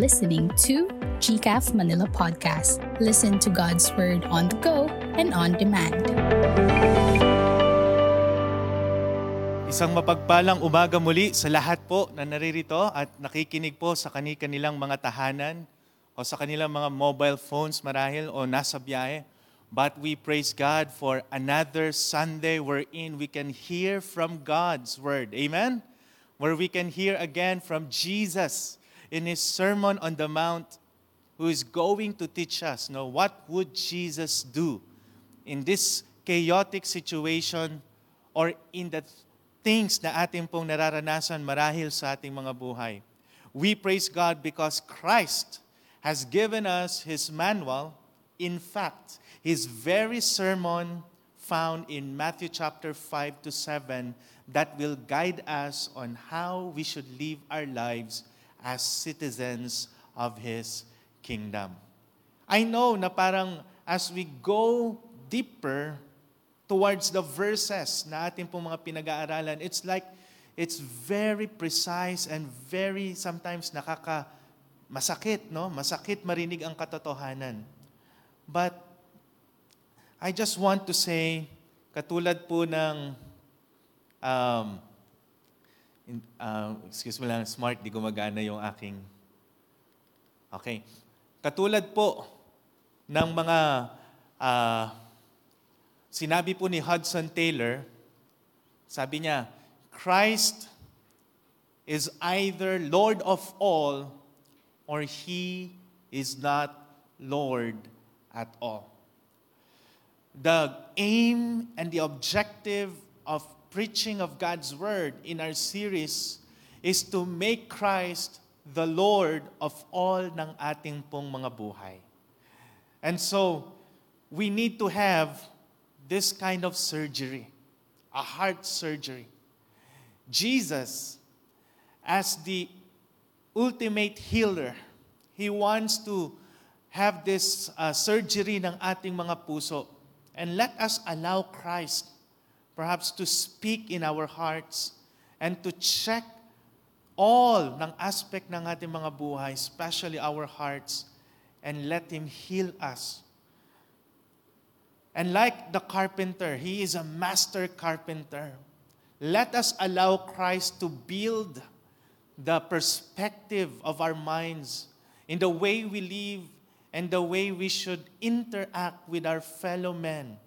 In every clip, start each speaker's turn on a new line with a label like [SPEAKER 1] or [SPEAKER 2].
[SPEAKER 1] listening to GCAF Manila Podcast. Listen to God's Word on the go and on demand.
[SPEAKER 2] Isang mapagpalang umaga muli sa lahat po na naririto at nakikinig po sa kani-kanilang mga tahanan o sa kanilang mga mobile phones marahil o nasa biyahe. But we praise God for another Sunday wherein we can hear from God's Word. Amen? Where we can hear again from Jesus in his Sermon on the Mount, who is going to teach us, know, what would Jesus do in this chaotic situation or in the things na ating pong nararanasan marahil sa ating mga buhay. We praise God because Christ has given us His manual. In fact, His very sermon found in Matthew chapter 5 to 7 that will guide us on how we should live our lives as citizens of His kingdom. I know na parang as we go deeper towards the verses na ating pong mga pinag-aaralan, it's like, it's very precise and very sometimes nakaka masakit, no? Masakit marinig ang katotohanan. But I just want to say, katulad po ng um, uh, excuse me lang, smart, di gumagana yung aking... Okay. Katulad po ng mga uh, sinabi po ni Hudson Taylor, sabi niya, Christ is either Lord of all or He is not Lord at all. The aim and the objective of preaching of God's Word in our series is to make Christ the Lord of all ng ating pong mga buhay. And so, we need to have this kind of surgery, a heart surgery. Jesus, as the ultimate healer, He wants to have this uh, surgery ng ating mga puso. And let us allow Christ perhaps to speak in our hearts and to check all ng aspect ng ating mga buhay, especially our hearts, and let Him heal us. And like the carpenter, He is a master carpenter. Let us allow Christ to build the perspective of our minds in the way we live and the way we should interact with our fellow men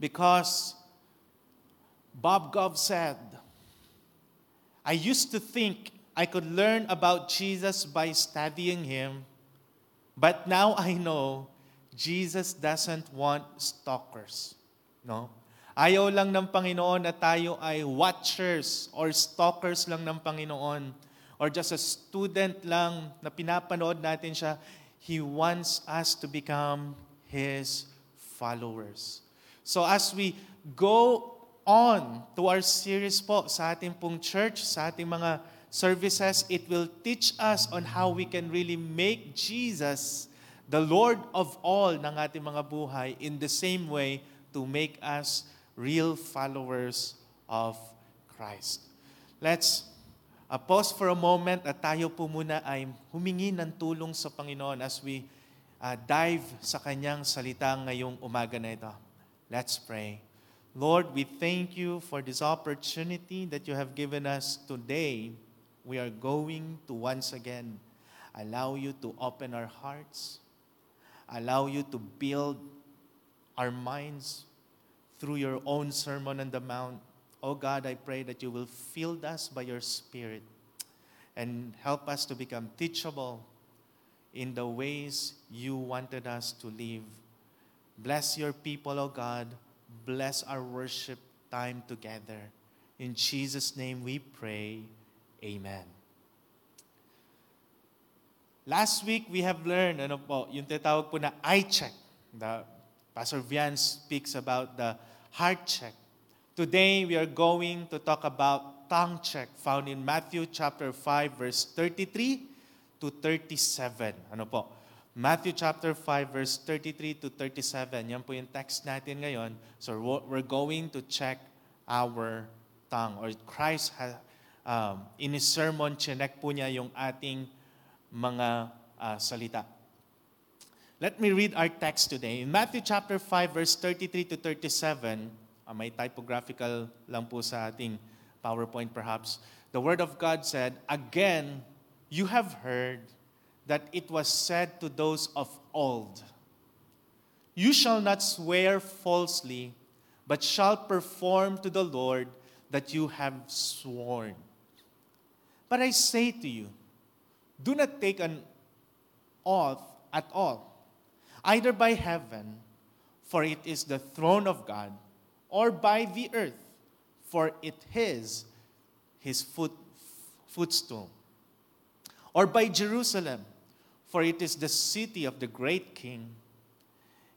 [SPEAKER 2] because Bob Gov said, I used to think I could learn about Jesus by studying him, but now I know Jesus doesn't want stalkers. No? Ayaw lang ng Panginoon na tayo ay watchers or stalkers lang ng Panginoon or just a student lang na pinapanood natin siya. He wants us to become His followers. So as we go on to our series po sa ating pong church, sa ating mga services, it will teach us on how we can really make Jesus the Lord of all ng ating mga buhay in the same way to make us real followers of Christ. Let's uh, pause for a moment at tayo po muna ay humingi ng tulong sa Panginoon as we uh, dive sa Kanyang salita ngayong umaga na ito. Let's pray. Lord, we thank you for this opportunity that you have given us today. We are going to once again allow you to open our hearts, allow you to build our minds through your own Sermon on the Mount. Oh God, I pray that you will fill us by your Spirit and help us to become teachable in the ways you wanted us to live Bless your people, O God. Bless our worship time together. In Jesus' name we pray. Amen. Last week, we have learned, ano po, yung tinatawag po na eye check. The, Pastor Vian speaks about the heart check. Today, we are going to talk about tongue check found in Matthew chapter 5, verse 33 to 37. Ano po? Matthew chapter 5 verse 33 to 37. Yan po yung text natin ngayon. So we're going to check our tongue. Or Christ, ha, um, in His sermon, chinek po niya yung ating mga uh, salita. Let me read our text today. In Matthew chapter 5 verse 33 to 37, uh, may typographical lang po sa ating PowerPoint perhaps. The word of God said, "Again, you have heard that it was said to those of old, you shall not swear falsely, but shall perform to the Lord that you have sworn." But I say to you, do not take an oath at all either by heaven, for it is the throne of God, or by the earth, for it is his foot, footstool, or by Jerusalem, for it is the city of the great king.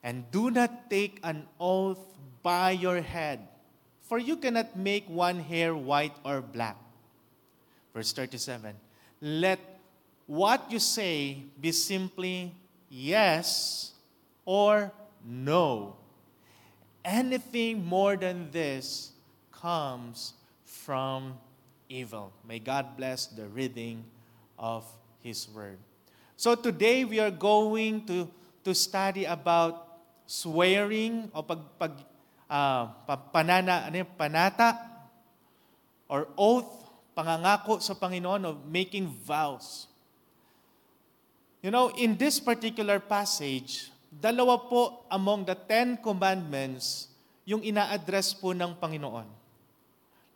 [SPEAKER 2] And do not take an oath by your head, for you cannot make one hair white or black. Verse 37 Let what you say be simply yes or no. Anything more than this comes from evil. May God bless the reading of His Word. So today we are going to, to study about swearing o pag, pag uh, panana, ano yun, panata or oath, pangangako sa Panginoon of making vows. You know, in this particular passage, dalawa po among the Ten Commandments yung ina-address po ng Panginoon.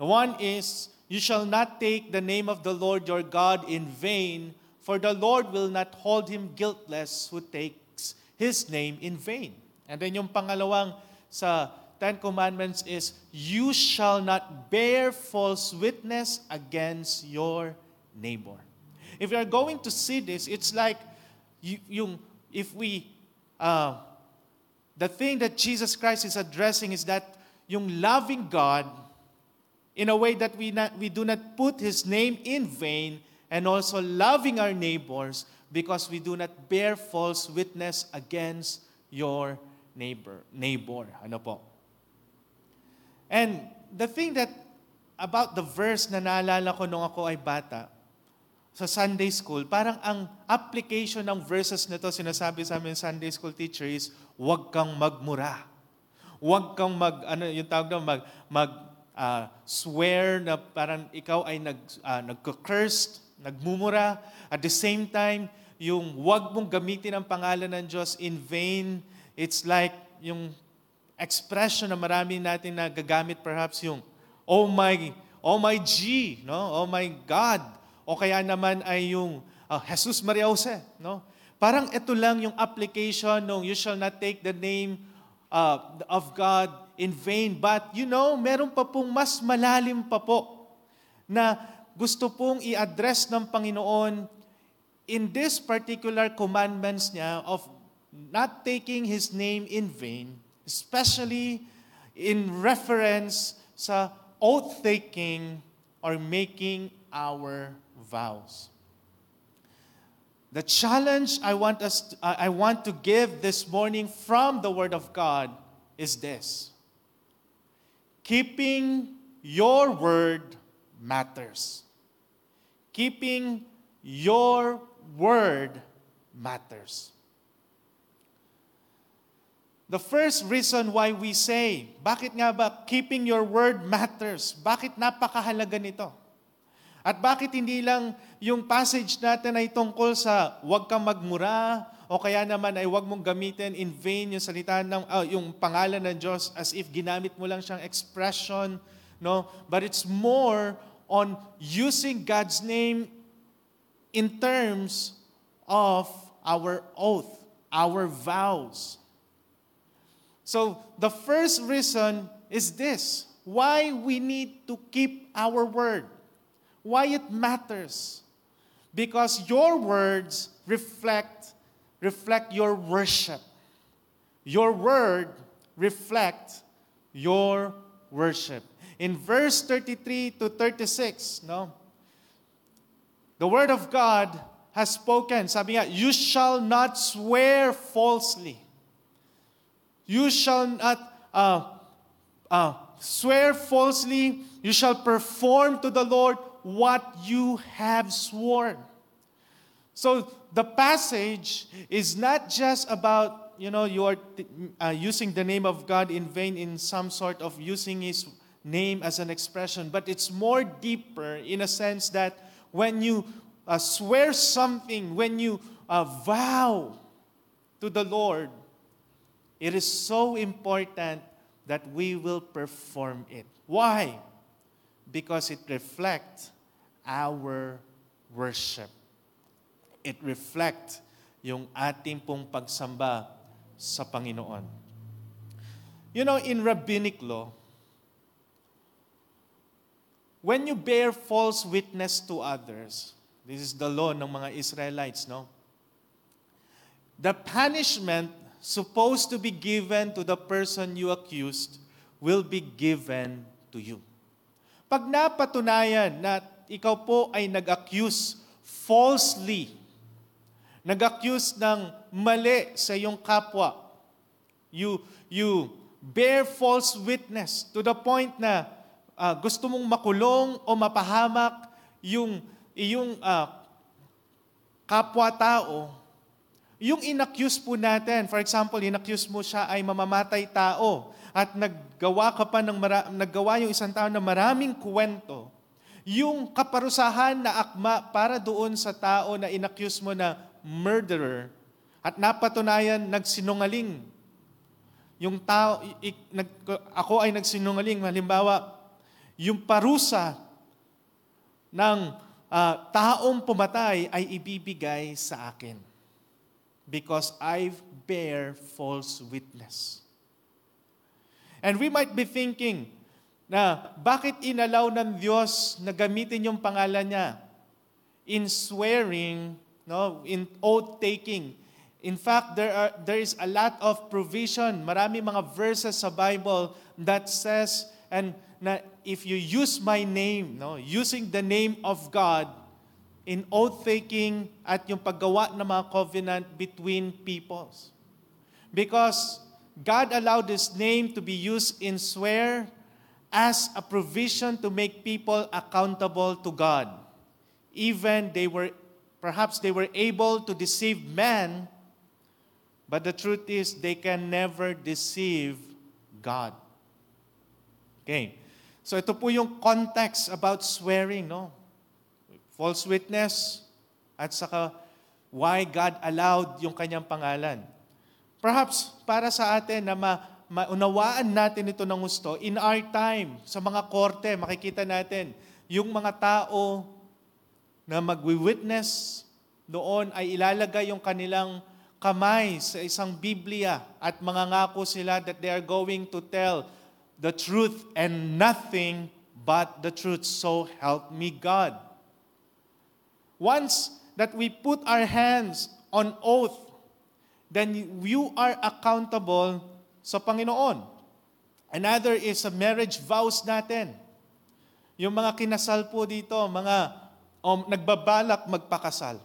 [SPEAKER 2] One is, You shall not take the name of the Lord your God in vain, for the Lord will not hold him guiltless who takes his name in vain. And then yung pangalawang sa Ten Commandments is, You shall not bear false witness against your neighbor. If you are going to see this, it's like yung, if we uh, the thing that Jesus Christ is addressing is that yung loving God in a way that we, not, we do not put His name in vain and also loving our neighbors because we do not bear false witness against your neighbor. Neighbor, ano po? And the thing that about the verse na naalala ko nung ako ay bata, sa Sunday school, parang ang application ng verses nito, sinasabi sa amin Sunday school teacher is, huwag kang magmura. Huwag kang mag, ano yung tawag na, mag, mag uh, swear na parang ikaw ay nag, uh, nagka-cursed, nagmumura. At the same time, yung huwag mong gamitin ang pangalan ng Diyos in vain, it's like yung expression na marami natin na gagamit perhaps yung, oh my, oh my G, no? oh my God, o kaya naman ay yung uh, Jesus Maria Jose, no? Parang ito lang yung application ng you shall not take the name uh, of God in vain. But you know, meron pa pong mas malalim pa po na gusto pong i-address ng Panginoon in this particular commandments niya of not taking His name in vain, especially in reference sa oath-taking or making our vows. The challenge I want, us to, I want to give this morning from the Word of God is this Keeping your word matters. Keeping your word matters. The first reason why we say, bakit nga ba keeping your word matters? Bakit napakahalaga nito? At bakit hindi lang yung passage natin ay tungkol sa huwag kang magmura o kaya naman ay huwag mong gamitin in vain yung salita ng uh, yung pangalan ng Diyos as if ginamit mo lang siyang expression, no? But it's more on using God's name in terms of our oath, our vows. So, the first reason is this why we need to keep our word. why it matters. Because your words reflect, reflect your worship. Your word reflect your worship. In verse 33 to 36, no? The word of God has spoken. Sabi nga, you shall not swear falsely. You shall not uh, uh, swear falsely. You shall perform to the Lord what you have sworn. So the passage is not just about, you know, you are uh, using the name of God in vain in some sort of using his name as an expression, but it's more deeper in a sense that when you uh, swear something, when you uh, vow to the Lord, it is so important that we will perform it. Why? Because it reflects our worship it reflect yung ating pong pagsamba sa Panginoon. You know, in rabbinic law, when you bear false witness to others, this is the law ng mga Israelites, no? The punishment supposed to be given to the person you accused will be given to you. Pag napatunayan na ikaw po ay nag-accuse falsely nag-accuse ng mali sa iyong kapwa. You, you bear false witness to the point na uh, gusto mong makulong o mapahamak yung iyong uh, kapwa-tao, yung inaccuse po natin, for example, inaccuse mo siya ay mamamatay tao at naggawa ka pa ng mara- naggawa yung isang tao na maraming kwento, yung kaparusahan na akma para doon sa tao na inaccuse mo na murderer at napatunayan nagsinungaling. Yung tao, i, nag, ako ay nagsinungaling, halimbawa, yung parusa ng uh, taong pumatay ay ibibigay sa akin because I bear false witness. And we might be thinking na bakit inalaw ng Diyos na gamitin yung pangalan niya in swearing no, in oath taking. In fact, there are there is a lot of provision. Marami mga verses sa Bible that says and na if you use my name, no, using the name of God in oath taking at yung paggawa ng mga covenant between peoples. Because God allowed His name to be used in swear as a provision to make people accountable to God. Even they were Perhaps they were able to deceive man, but the truth is they can never deceive God. Okay. So ito po yung context about swearing, no? False witness at saka why God allowed yung kanyang pangalan. Perhaps para sa atin na ma, maunawaan natin ito ng gusto, in our time, sa mga korte, makikita natin, yung mga tao na magwi-witness doon ay ilalagay yung kanilang kamay sa isang Biblia at mangangako sila that they are going to tell the truth and nothing but the truth. So help me God. Once that we put our hands on oath, then you are accountable sa Panginoon. Another is a marriage vows natin. Yung mga kinasal po dito, mga um, nagbabalak magpakasal.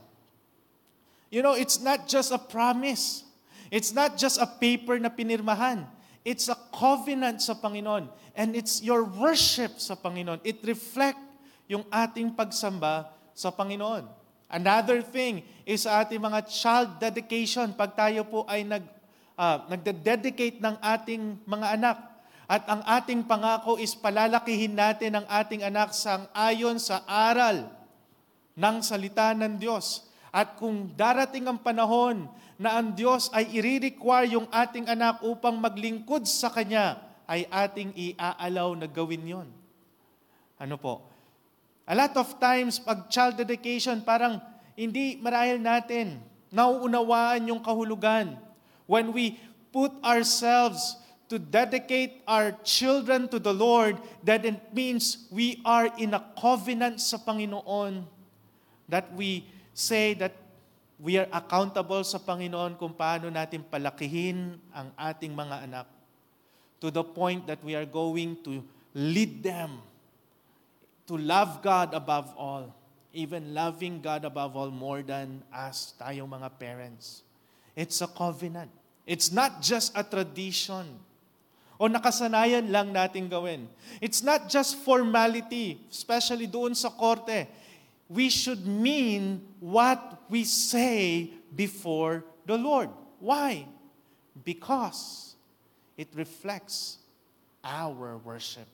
[SPEAKER 2] You know, it's not just a promise. It's not just a paper na pinirmahan. It's a covenant sa Panginoon. And it's your worship sa Panginoon. It reflect yung ating pagsamba sa Panginoon. Another thing is ating mga child dedication. Pag tayo po ay nag, uh, nagde-dedicate ng ating mga anak, at ang ating pangako is palalakihin natin ang ating anak sang ayon sa aral ng salita ng Diyos. At kung darating ang panahon na ang Diyos ay i-require yung ating anak upang maglingkod sa Kanya, ay ating iaalaw na gawin yon. Ano po? A lot of times, pag child dedication, parang hindi marahil natin nauunawaan yung kahulugan. When we put ourselves to dedicate our children to the Lord, that it means we are in a covenant sa Panginoon that we say that we are accountable sa Panginoon kung paano natin palakihin ang ating mga anak to the point that we are going to lead them to love God above all, even loving God above all more than us, tayong mga parents. It's a covenant. It's not just a tradition o nakasanayan lang natin gawin. It's not just formality, especially doon sa korte we should mean what we say before the Lord. Why? Because it reflects our worship.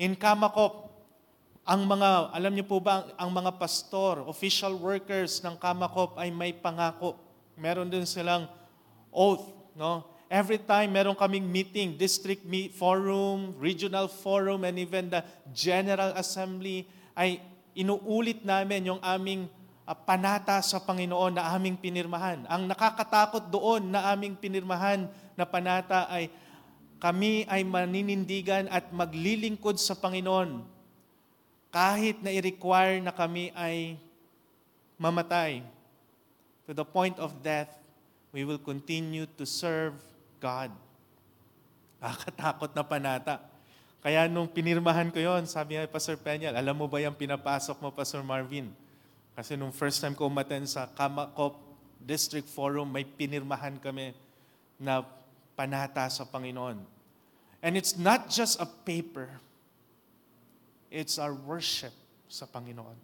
[SPEAKER 2] In Kamakop, ang mga, alam niyo po ba, ang mga pastor, official workers ng Kamakop ay may pangako. Meron din silang oath, no? Every time meron kaming meeting, district meet, forum, regional forum, and even the General Assembly, ay inuulit namin yung aming uh, panata sa Panginoon na aming pinirmahan. Ang nakakatakot doon na aming pinirmahan na panata ay kami ay maninindigan at maglilingkod sa Panginoon kahit na i-require na kami ay mamatay. To the point of death, we will continue to serve God. Kakatakot na panata. Kaya nung pinirmahan ko yon, sabi ni Pastor Peñal, alam mo ba yung pinapasok mo, Pastor Marvin? Kasi nung first time ko umaten sa Kamakop District Forum, may pinirmahan kami na panata sa Panginoon. And it's not just a paper. It's our worship sa Panginoon.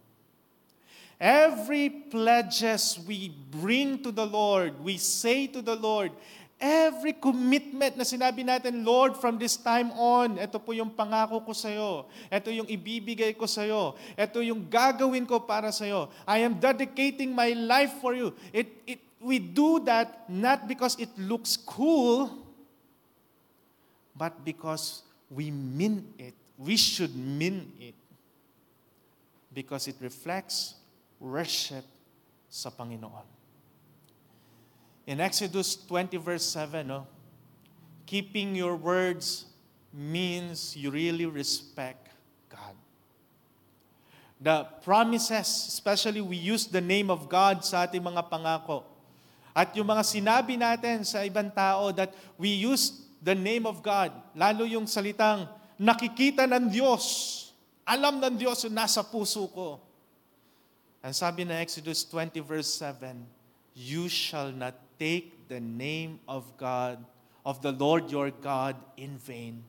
[SPEAKER 2] Every pledges we bring to the Lord, we say to the Lord, every commitment na sinabi natin, Lord, from this time on, ito po yung pangako ko sa iyo. Ito yung ibibigay ko sa iyo. Ito yung gagawin ko para sa iyo. I am dedicating my life for you. It, it, we do that not because it looks cool, but because we mean it we should mean it because it reflects worship sa Panginoon. In Exodus 20 verse 7, no, keeping your words means you really respect God. The promises, especially we use the name of God sa ating mga pangako. At yung mga sinabi natin sa ibang tao that we use the name of God, lalo yung salitang nakikita ng Diyos. Alam ng Diyos yung nasa puso ko. Ang sabi na Exodus 20 verse 7, You shall not take the name of God, of the Lord your God in vain.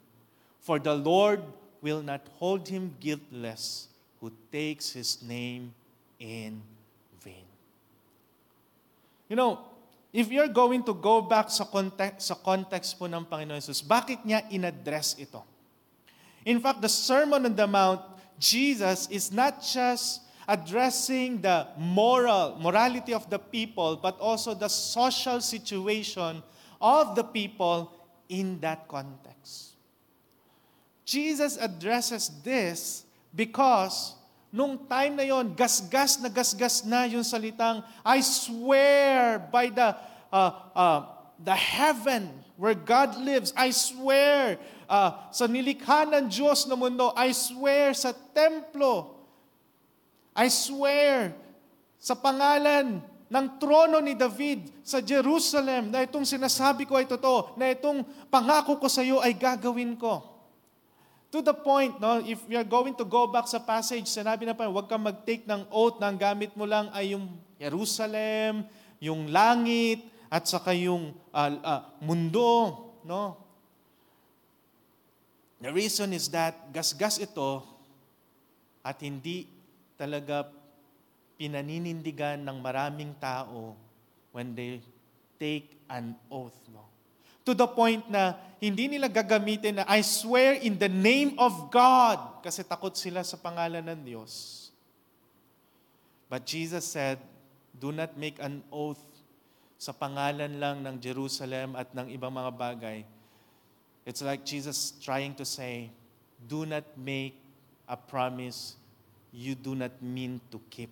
[SPEAKER 2] For the Lord will not hold him guiltless who takes his name in vain. You know, if you're going to go back sa context, sa context po ng Panginoon Jesus, bakit niya inaddress ito? In fact, the Sermon on the Mount, Jesus is not just addressing the moral, morality of the people, but also the social situation of the people in that context. Jesus addresses this because nung time na yon, gasgas na gasgas na yung salitang, I swear by the, uh, uh, the heaven where God lives, I swear uh, sa nilikha ng Diyos na mundo. I swear sa templo. I swear sa pangalan ng trono ni David sa Jerusalem na itong sinasabi ko ay totoo, na itong pangako ko sa iyo ay gagawin ko. To the point, no, if we are going to go back sa passage, sinabi na pa, huwag kang mag-take ng oath na ang gamit mo lang ay yung Jerusalem, yung langit, at saka yung uh, uh, mundo. No? The reason is that gasgas ito at hindi talaga pinaninindigan ng maraming tao when they take an oath. No? To the point na hindi nila gagamitin na I swear in the name of God kasi takot sila sa pangalan ng Diyos. But Jesus said, do not make an oath sa pangalan lang ng Jerusalem at ng ibang mga bagay It's like Jesus trying to say, do not make a promise you do not mean to keep.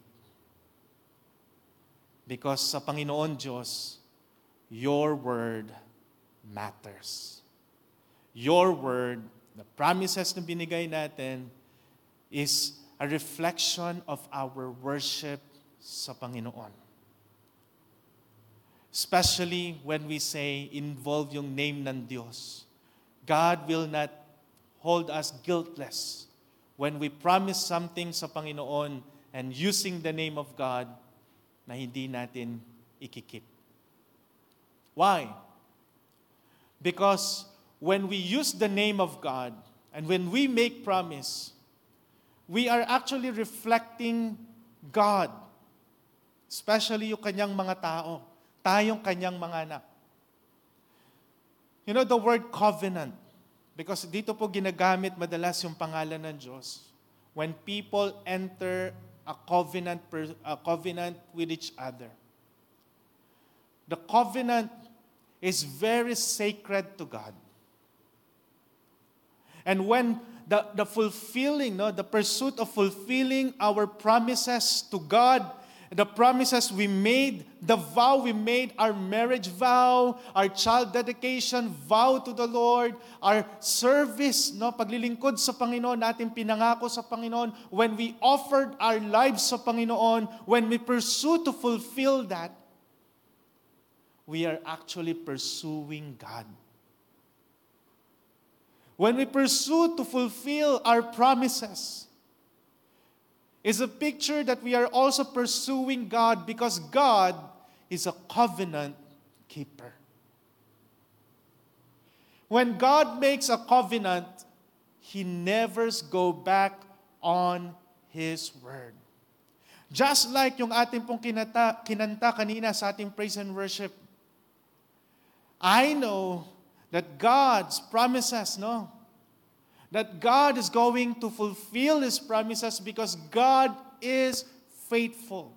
[SPEAKER 2] Because sa Panginoon Diyos, your word matters. Your word, the promises na binigay natin, is a reflection of our worship sa Panginoon. Especially when we say, involve yung name ng Diyos. God will not hold us guiltless when we promise something sa Panginoon and using the name of God na hindi natin ikikip. Why? Because when we use the name of God and when we make promise, we are actually reflecting God. Especially yung kanyang mga tao. Tayong kanyang mga anak. You know the word covenant, because dito po ginagamit madalas yung pangalan ng Diyos. When people enter a covenant, a covenant with each other. The covenant is very sacred to God. And when the, the fulfilling, no, the pursuit of fulfilling our promises to God the promises we made, the vow we made, our marriage vow, our child dedication vow to the Lord, our service, no, paglilingkod sa Panginoon, natin pinangako sa Panginoon, when we offered our lives sa Panginoon, when we pursue to fulfill that, we are actually pursuing God. When we pursue to fulfill our promises, is a picture that we are also pursuing God because God is a covenant keeper. When God makes a covenant, He never go back on His word. Just like yung ating pong kinata, kinanta kanina sa ating praise and worship, I know that God's promises, no? That God is going to fulfill His promises because God is faithful.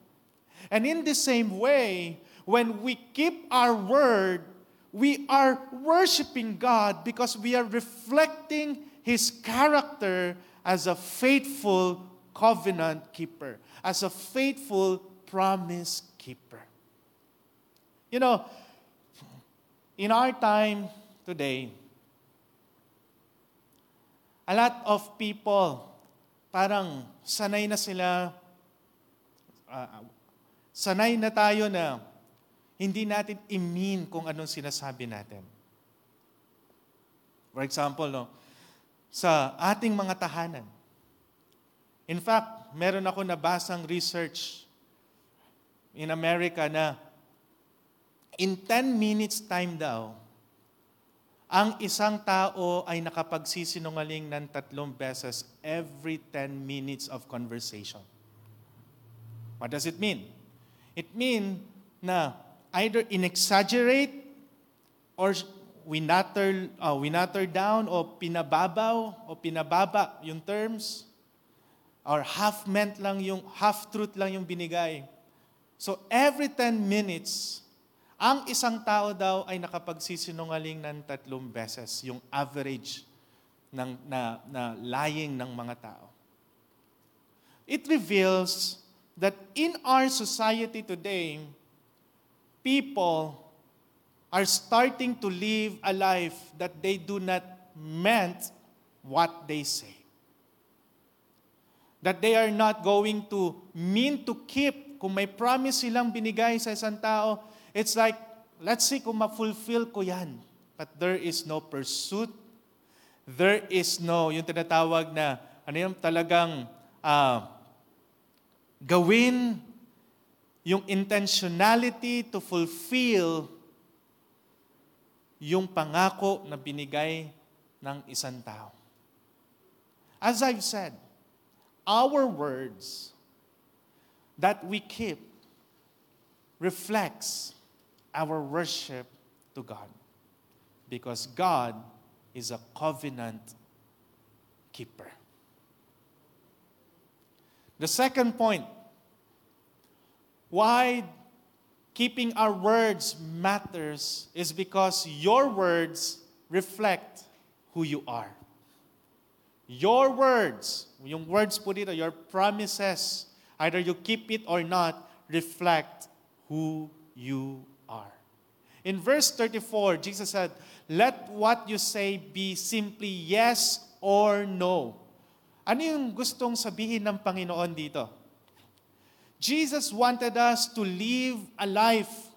[SPEAKER 2] And in the same way, when we keep our word, we are worshiping God because we are reflecting His character as a faithful covenant keeper, as a faithful promise keeper. You know, in our time today, a lot of people, parang sanay na sila, uh, sanay na tayo na hindi natin imin kung anong sinasabi natin. For example, no, sa ating mga tahanan. In fact, meron ako nabasang research in America na in 10 minutes time daw, ang isang tao ay nakapagsisinungaling ng tatlong beses every 10 minutes of conversation. What does it mean? It means na either in-exaggerate or we natter, uh, we natter down o pinababaw o pinababa yung terms or half meant lang yung half truth lang yung binigay. So every 10 minutes ang isang tao daw ay nakapagsisinungaling ng tatlong beses, yung average ng, na, na lying ng mga tao. It reveals that in our society today, people are starting to live a life that they do not meant what they say. That they are not going to mean to keep. Kung may promise silang binigay sa isang tao, It's like, let's see kung ma-fulfill ko yan. But there is no pursuit. There is no, yung tinatawag na, ano yung talagang uh, gawin yung intentionality to fulfill yung pangako na binigay ng isang tao. As I've said, our words that we keep reflects our worship to God. Because God is a covenant keeper. The second point why keeping our words matters is because your words reflect who you are. Your words, yung words po dito, your promises, either you keep it or not, reflect who you. In verse 34, Jesus said, Let what you say be simply yes or no. Ano yung gustong sabihin ng Panginoon dito? Jesus wanted us to live a life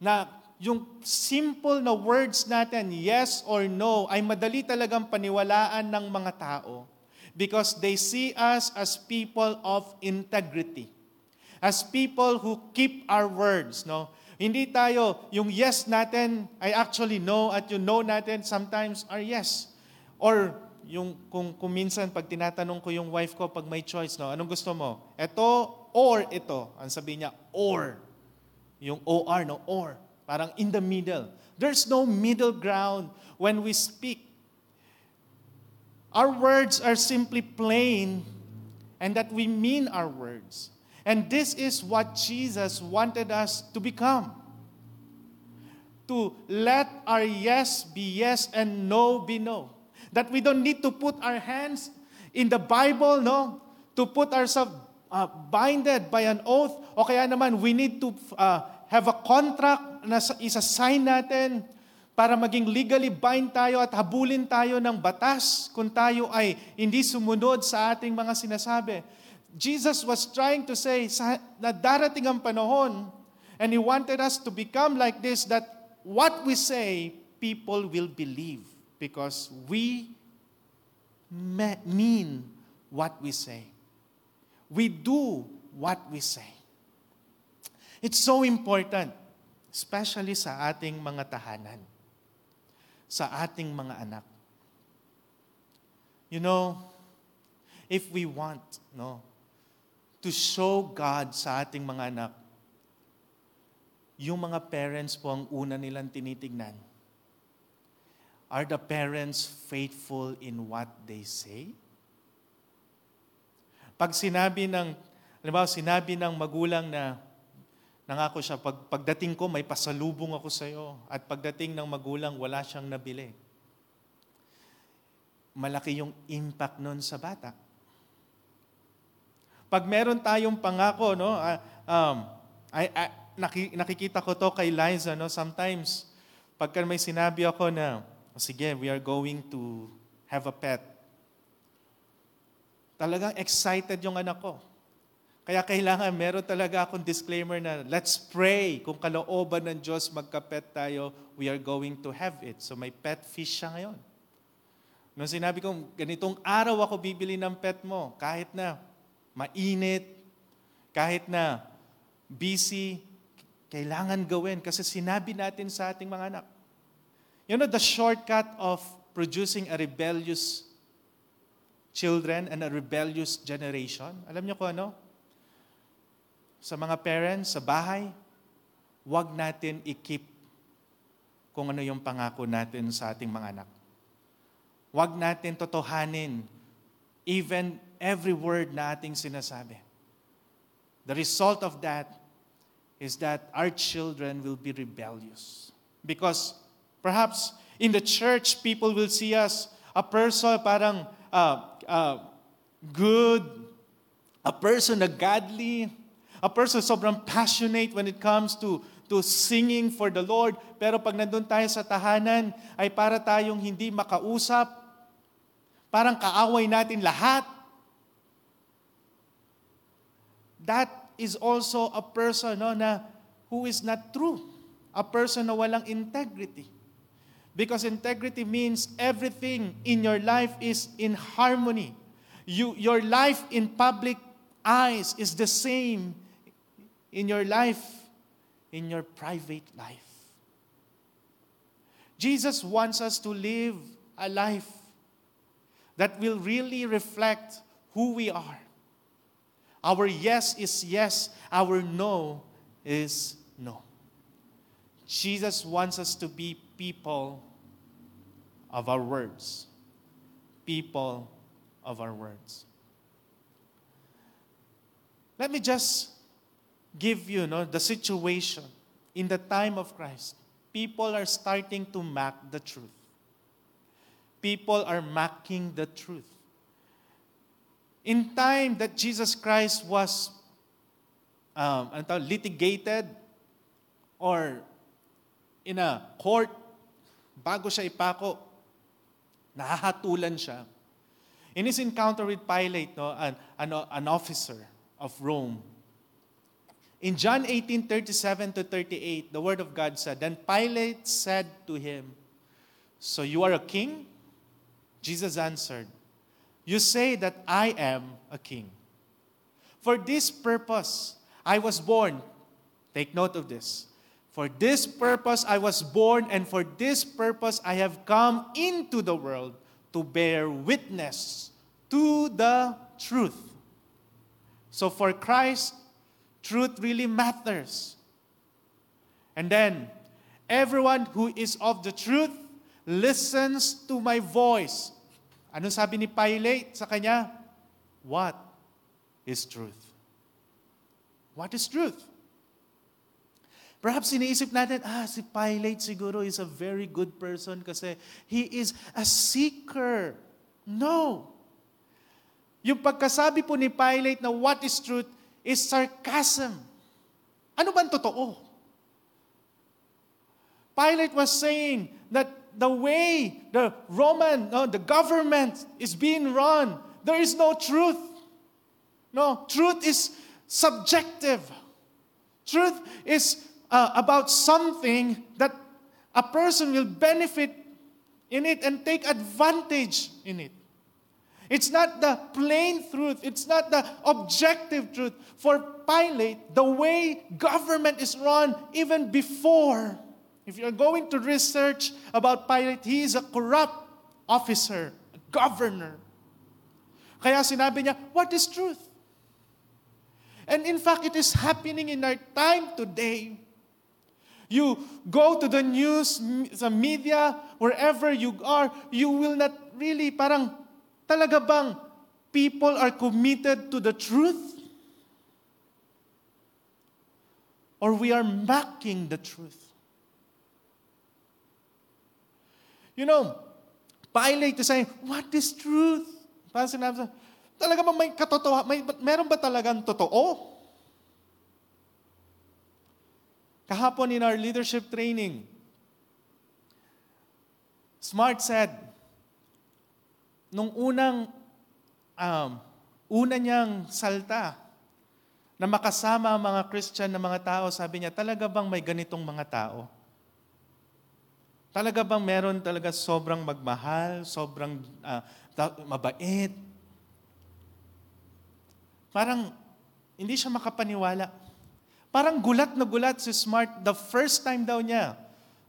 [SPEAKER 2] na yung simple na words natin, yes or no, ay madali talagang paniwalaan ng mga tao because they see us as people of integrity. As people who keep our words, no? Hindi tayo, yung yes natin ay actually no at yung no natin sometimes are yes. Or yung kung, kung minsan pag tinatanong ko yung wife ko pag may choice, no, anong gusto mo? Ito or ito? Ang sabi niya, or. Yung OR, no, or. Parang in the middle. There's no middle ground when we speak. Our words are simply plain and that we mean our words. And this is what Jesus wanted us to become. To let our yes be yes and no be no. That we don't need to put our hands in the Bible, no? To put ourselves uh, binded by an oath. O kaya naman, we need to uh, have a contract na isa-sign natin para maging legally bind tayo at habulin tayo ng batas kung tayo ay hindi sumunod sa ating mga sinasabi. Jesus was trying to say na darating ang panahon and He wanted us to become like this that what we say, people will believe because we mean what we say. We do what we say. It's so important, especially sa ating mga tahanan, sa ating mga anak. You know, if we want, no, to show God sa ating mga anak, yung mga parents po ang una nilang tinitignan. Are the parents faithful in what they say? Pag sinabi ng, halimbawa, sinabi ng magulang na, nangako siya, pag, pagdating ko, may pasalubong ako sa iyo. At pagdating ng magulang, wala siyang nabili. Malaki yung impact nun sa bata. Pag meron tayong pangako, no, uh, um, I, I, nakikita ko to kay Liza, no? sometimes, pagka may sinabi ako na, sige, we are going to have a pet. Talagang excited yung anak ko. Kaya kailangan, meron talaga akong disclaimer na, let's pray. Kung kalooban ng Diyos magka-pet tayo, we are going to have it. So may pet fish siya ngayon. Nung sinabi kong, ganitong araw ako bibili ng pet mo, kahit na mainit, kahit na busy, kailangan gawin kasi sinabi natin sa ating mga anak. You know, the shortcut of producing a rebellious children and a rebellious generation, alam niyo ko ano? Sa mga parents, sa bahay, huwag natin i-keep kung ano yung pangako natin sa ating mga anak. Huwag natin totohanin even every word na ating sinasabi. The result of that is that our children will be rebellious. Because perhaps in the church, people will see us a person parang uh, uh, good, a person na godly, a person sobrang passionate when it comes to to singing for the Lord. Pero pag nandun tayo sa tahanan, ay para tayong hindi makausap. Parang kaaway natin lahat. That is also a person no, na who is not true. A person na walang integrity. Because integrity means everything in your life is in harmony. You, your life in public eyes is the same in your life, in your private life. Jesus wants us to live a life that will really reflect who we are. Our yes is yes, our no is no. Jesus wants us to be people of our words. People of our words. Let me just give you, know, the situation in the time of Christ. People are starting to mock the truth. People are mocking the truth in time that Jesus Christ was um, ano litigated or in a court, bago siya ipako, nahahatulan siya. In his encounter with Pilate, no, an, an, an officer of Rome, in John 18, 37 to 38, the word of God said, Then Pilate said to him, So you are a king? Jesus answered, You say that I am a king. For this purpose I was born. Take note of this. For this purpose I was born, and for this purpose I have come into the world to bear witness to the truth. So for Christ, truth really matters. And then, everyone who is of the truth listens to my voice. Ano sabi ni Pilate sa kanya? What is truth? What is truth? Perhaps iniisip natin, ah, si Pilate siguro is a very good person kasi he is a seeker. No. Yung pagkasabi po ni Pilate na what is truth is sarcasm. Ano ba totoo? Pilate was saying that the way the Roman, no, the government is being run, there is no truth. No, truth is subjective. Truth is uh, about something that a person will benefit in it and take advantage in it. It's not the plain truth. It's not the objective truth. For Pilate, the way government is run even before, if you're going to research about Pilate, he is a corrupt officer, a governor. Kaya sinabi niya, what is truth? And in fact, it is happening in our time today you go to the news, sa media, wherever you are, you will not really parang talaga bang people are committed to the truth? Or we are mocking the truth? You know, Pilate is saying, what is truth? Parang sinabi talaga bang may katotohanan, may, meron ba talagang totoo? Kahapon in our leadership training, Smart said, nung unang, um, una niyang salta, na makasama ang mga Christian na mga tao, sabi niya, talaga bang may ganitong mga tao? Talaga bang meron talaga sobrang magmahal, sobrang uh, mabait? Parang hindi siya makapaniwala. Parang gulat na gulat si Smart the first time daw niya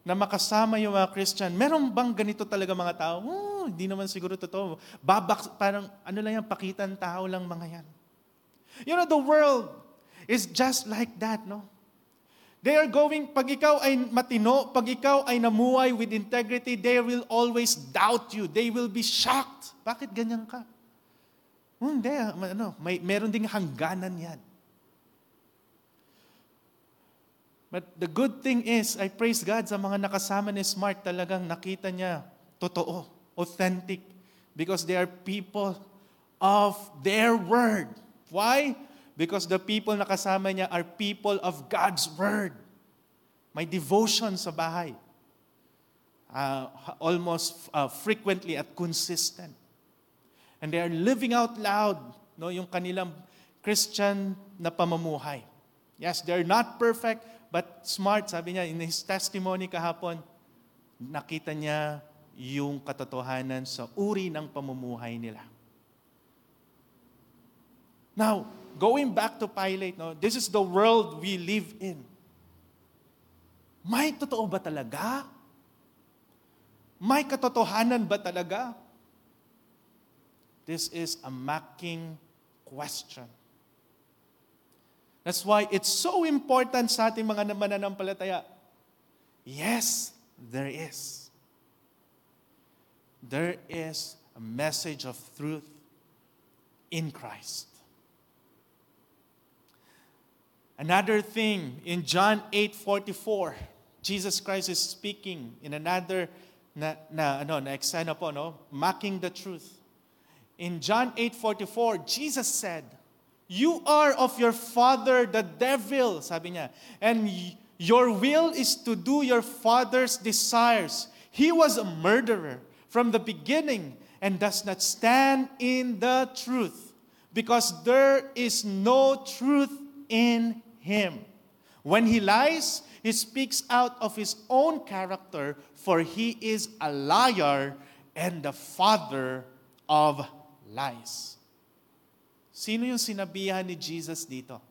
[SPEAKER 2] na makasama yung mga Christian. Meron bang ganito talaga mga tao? Oh, hindi naman siguro totoo. Babak, parang ano lang yan, pakitan tao lang mga yan. You know, the world is just like that, no? They are going, pag ikaw ay matino, pag ikaw ay namuhay with integrity, they will always doubt you. They will be shocked. Bakit ganyan ka? Hmm, hindi, ano, may, meron ding hangganan yan. But the good thing is, I praise God sa mga nakasama ni Smart talagang nakita niya totoo, authentic. Because they are people of their word. Why? Because the people nakasama niya are people of God's word. May devotion sa bahay. Uh, almost uh, frequently at consistent. And they are living out loud no, yung kanilang Christian na pamumuhay. Yes, they're not perfect, But smart, sabi niya, in his testimony kahapon, nakita niya yung katotohanan sa uri ng pamumuhay nila. Now, going back to Pilate, no, this is the world we live in. May totoo ba talaga? May katotohanan ba talaga? This is a mocking question. That's why it's so important sa ating mga mananampalataya. Yes, there is. There is a message of truth in Christ. Another thing in John 8:44, Jesus Christ is speaking in another na, na na eksena po no, mocking the truth. In John 8:44, Jesus said, You are of your father, the devil, sabi niya. And your will is to do your father's desires. He was a murderer from the beginning and does not stand in the truth because there is no truth in him. When he lies, he speaks out of his own character, for he is a liar and the father of lies. Sino yung sinabihan ni Jesus dito?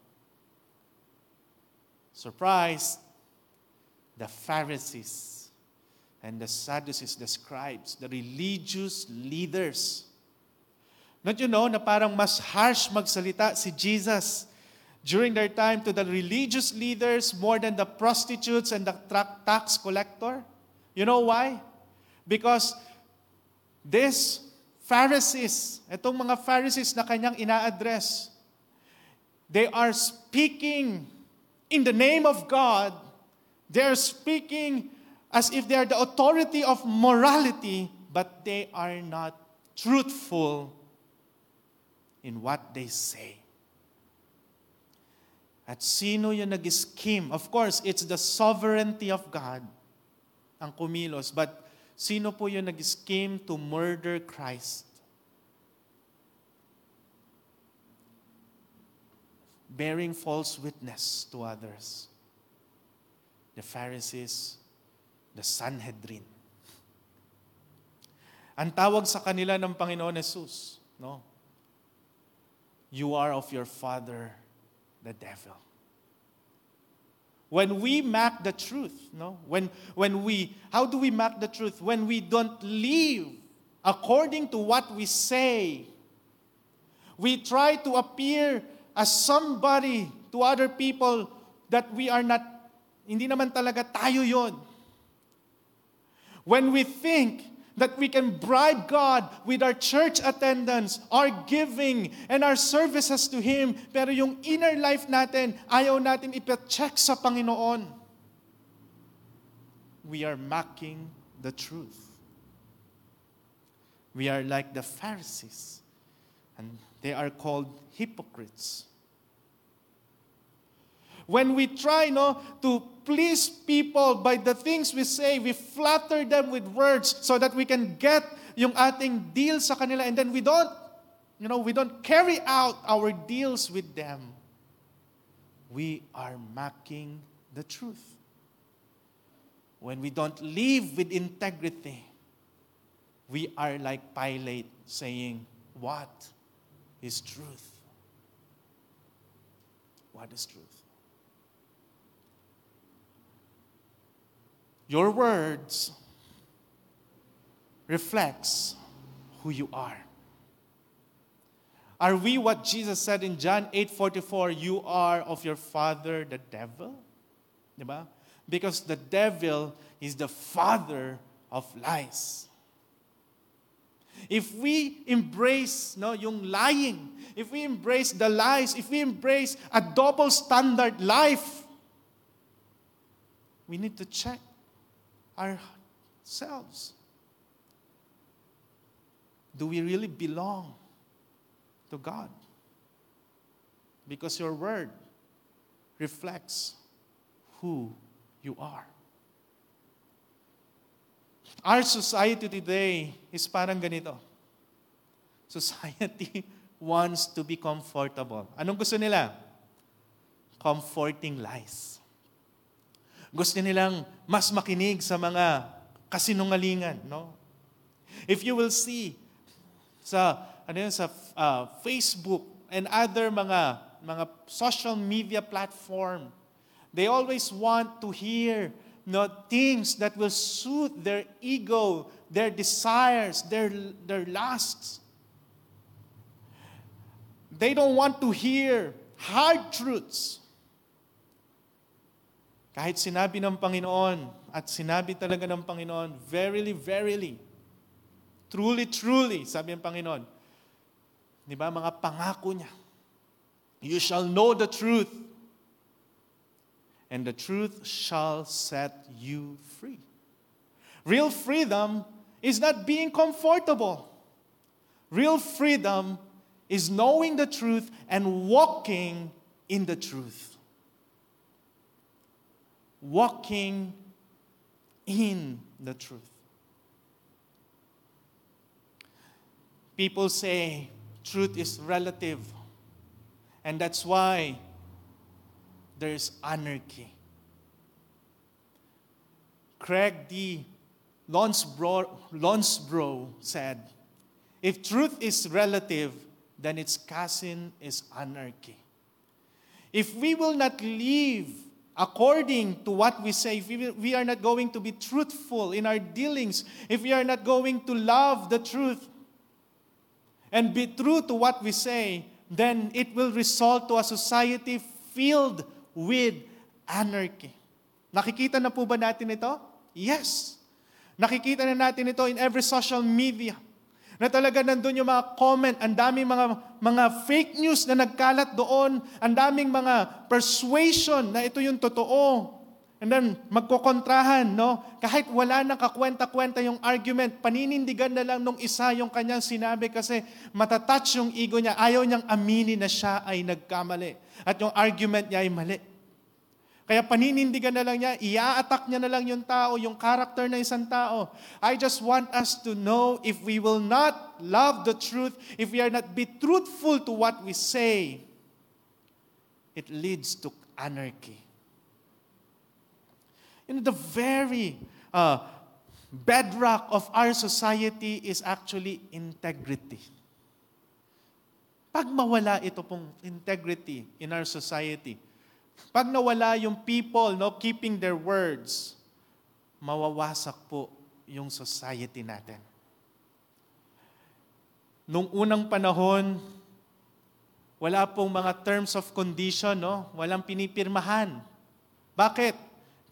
[SPEAKER 2] Surprise! The Pharisees. and the Sadducees, the scribes, the religious leaders. Don't you know na parang mas harsh magsalita si Jesus during their time to the religious leaders more than the prostitutes and the tax collector? You know why? Because this Pharisees, itong mga Pharisees na kanyang ina-address, they are speaking in the name of God. They are speaking as if they are the authority of morality, but they are not truthful in what they say. At sino yung nag-scheme? Of course, it's the sovereignty of God ang kumilos. But sino po yung nag-scheme to murder Christ? Bearing false witness to others. The Pharisees, the Sanhedrin. Ang tawag sa kanila ng Panginoon Jesus, no? You are of your father, the devil. When we mock the truth, no? When, when we, how do we mock the truth? When we don't live according to what we say. We try to appear as somebody to other people that we are not, hindi naman talaga tayo yon. When we think that we can bribe God with our church attendance, our giving, and our services to Him, pero yung inner life natin, ayaw natin ipacheck sa Panginoon. We are mocking the truth. We are like the Pharisees, and they are called hypocrites. When we try no, to please people by the things we say, we flatter them with words so that we can get yung ating deal sa kanila and then we don't, you know, we don't carry out our deals with them. We are mocking the truth. When we don't live with integrity, we are like Pilate saying, What is truth? What is truth? Your words reflects who you are. Are we what Jesus said in John 8:44, you are of your father the devil? Diba? Because the devil is the father of lies. If we embrace no, yung lying, if we embrace the lies, if we embrace a double standard life, we need to check ourselves. Do we really belong to God? Because your word reflects who you are. Our society today is parang ganito. Society wants to be comfortable. Anong gusto nila? Comforting lies. Gusto nilang mas makinig sa mga kasinungalingan, no? If you will see sa ano yun, sa uh, Facebook and other mga mga social media platform, they always want to hear no, things that will suit their ego, their desires, their, their lusts. They don't want to hear hard truths. Kahit sinabi ng Panginoon, at sinabi talaga ng Panginoon, verily, verily, truly, truly, sabi ng Panginoon, di ba, mga pangako niya, you shall know the truth, and the truth shall set you free. Real freedom is not being comfortable. Real freedom is knowing the truth and walking in the truth walking in the truth. People say truth is relative, and that's why there's anarchy. Craig D. Lonsbro, said, If truth is relative, then its cousin is anarchy. If we will not live according to what we say, if we are not going to be truthful in our dealings, if we are not going to love the truth and be true to what we say, then it will result to a society filled with anarchy. Nakikita na po ba natin ito? Yes. Nakikita na natin ito in every social media na talaga nandun yung mga comment, ang daming mga, mga fake news na nagkalat doon, ang daming mga persuasion na ito yung totoo. And then, magkokontrahan, no? Kahit wala nang kakwenta-kwenta yung argument, paninindigan na lang nung isa yung kanyang sinabi kasi matatouch yung ego niya. Ayaw niyang aminin na siya ay nagkamali. At yung argument niya ay mali. Kaya paninindigan na lang niya, ia-attack niya na lang yung tao, yung character ng isang tao. I just want us to know if we will not love the truth, if we are not be truthful to what we say, it leads to anarchy. You know, the very uh, bedrock of our society is actually integrity. Pag mawala ito pong integrity in our society, pag nawala yung people no, keeping their words, mawawasak po yung society natin. Nung unang panahon, wala pong mga terms of condition, no? walang pinipirmahan. Bakit?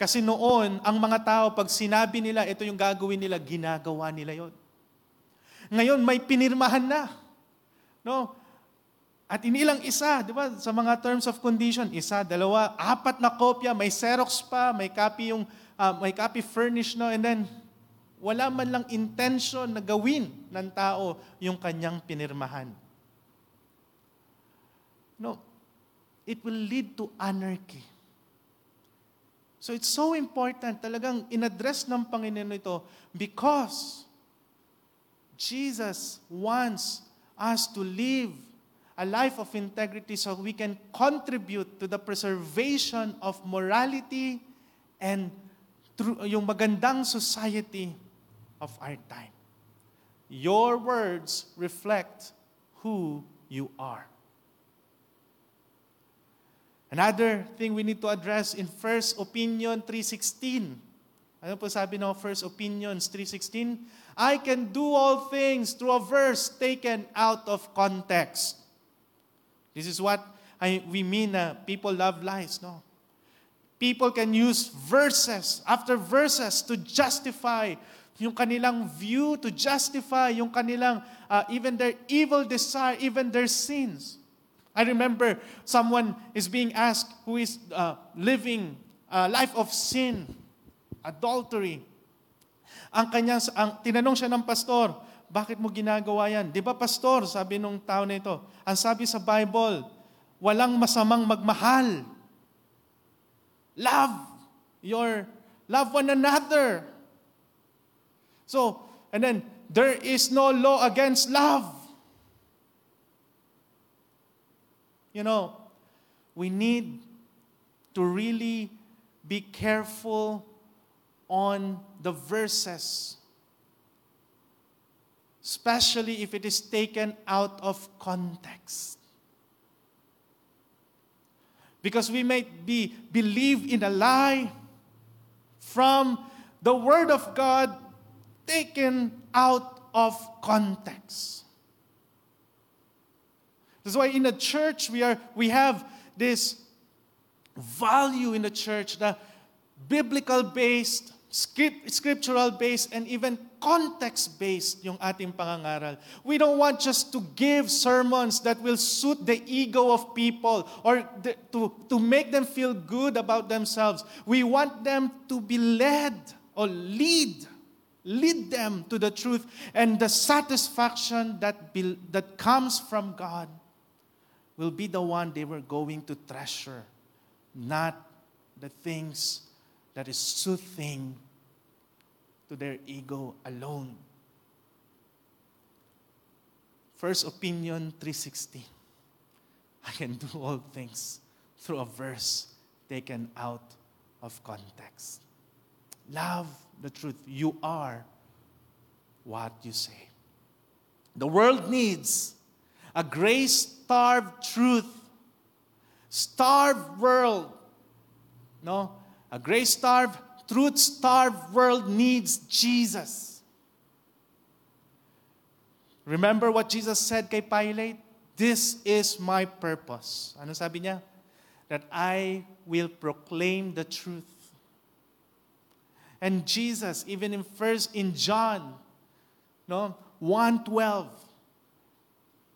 [SPEAKER 2] Kasi noon, ang mga tao, pag sinabi nila, ito yung gagawin nila, ginagawa nila yon. Ngayon, may pinirmahan na. No? At inilang isa, di ba, sa mga terms of condition, isa, dalawa, apat na kopya, may Xerox pa, may copy yung, uh, may copy furnished, no? And then, wala man lang intention na gawin ng tao yung kanyang pinirmahan. No, it will lead to anarchy. So it's so important talagang inaddress ng Panginoon ito because Jesus wants us to live a life of integrity so we can contribute to the preservation of morality and yung magandang society of our time. Your words reflect who you are. Another thing we need to address in First Opinion 3.16. Ano po sabi ng First Opinions 3.16? I can do all things through a verse taken out of context. This is what I, we mean na people love lies, no? People can use verses after verses to justify yung kanilang view, to justify yung kanilang, uh, even their evil desire, even their sins. I remember someone is being asked who is uh, living a life of sin, adultery. Ang kanya, ang, tinanong siya ng pastor, bakit mo ginagawa yan? Di ba, pastor, sabi nung tao na ito, ang sabi sa Bible, walang masamang magmahal. Love your, love one another. So, and then, there is no law against love. You know, we need to really be careful on the verses especially if it is taken out of context. Because we might be believe in a lie from the word of God taken out of context. That's why in the church we are we have this value in the church, the biblical based scriptural based and even context based yung ating pangangaral. We don't want just to give sermons that will suit the ego of people or the, to, to make them feel good about themselves. We want them to be led or lead lead them to the truth and the satisfaction that, be, that comes from God will be the one they were going to treasure, not the things that is soothing to their ego alone. First opinion 360. I can do all things through a verse taken out of context. Love the truth. You are what you say. The world needs a grace starved truth, starved world No? A grace-starved, truth-starved world needs Jesus. Remember what Jesus said kay Pilate? This is my purpose. Ano sabi niya? That I will proclaim the truth. And Jesus, even in first in John, no, 112,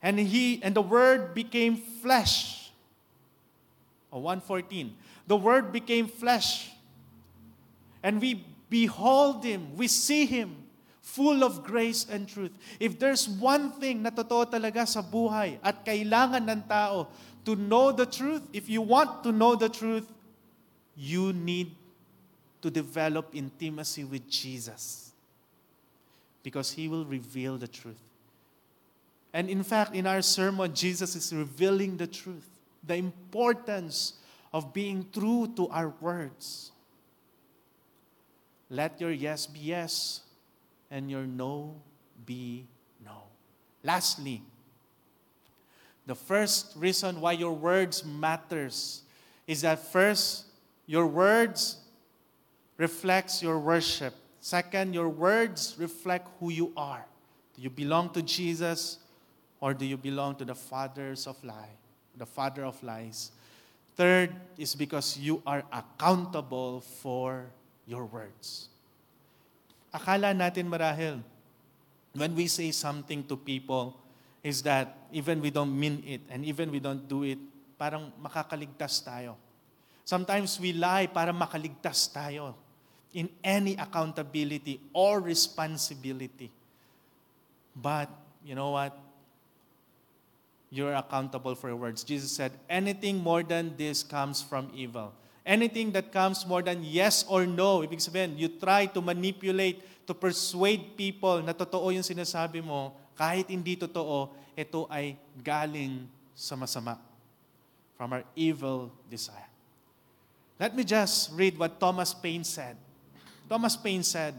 [SPEAKER 2] and he and the word became flesh. Or 114. The word became flesh. And we behold him, we see him full of grace and truth. If there's one thing na totoo talaga sa buhay at kailangan ng tao to know the truth, if you want to know the truth, you need to develop intimacy with Jesus because he will reveal the truth. And in fact, in our sermon, Jesus is revealing the truth, the importance of being true to our words. Let your yes be yes and your no be no. Lastly, the first reason why your words matters is that first your words reflects your worship. Second, your words reflect who you are. Do you belong to Jesus or do you belong to the fathers of lie, the father of lies? Third is because you are accountable for your words. Akala natin marahil, when we say something to people, is that even we don't mean it and even we don't do it, parang makakaligtas tayo. Sometimes we lie para makaligtas tayo in any accountability or responsibility. But, you know what? You're accountable for your words. Jesus said, anything more than this comes from evil. Anything that comes more than yes or no, ibig sabihin, you try to manipulate, to persuade people na totoo yung sinasabi mo, kahit hindi totoo, ito ay galing sa masama. From our evil desire. Let me just read what Thomas Paine said. Thomas Paine said,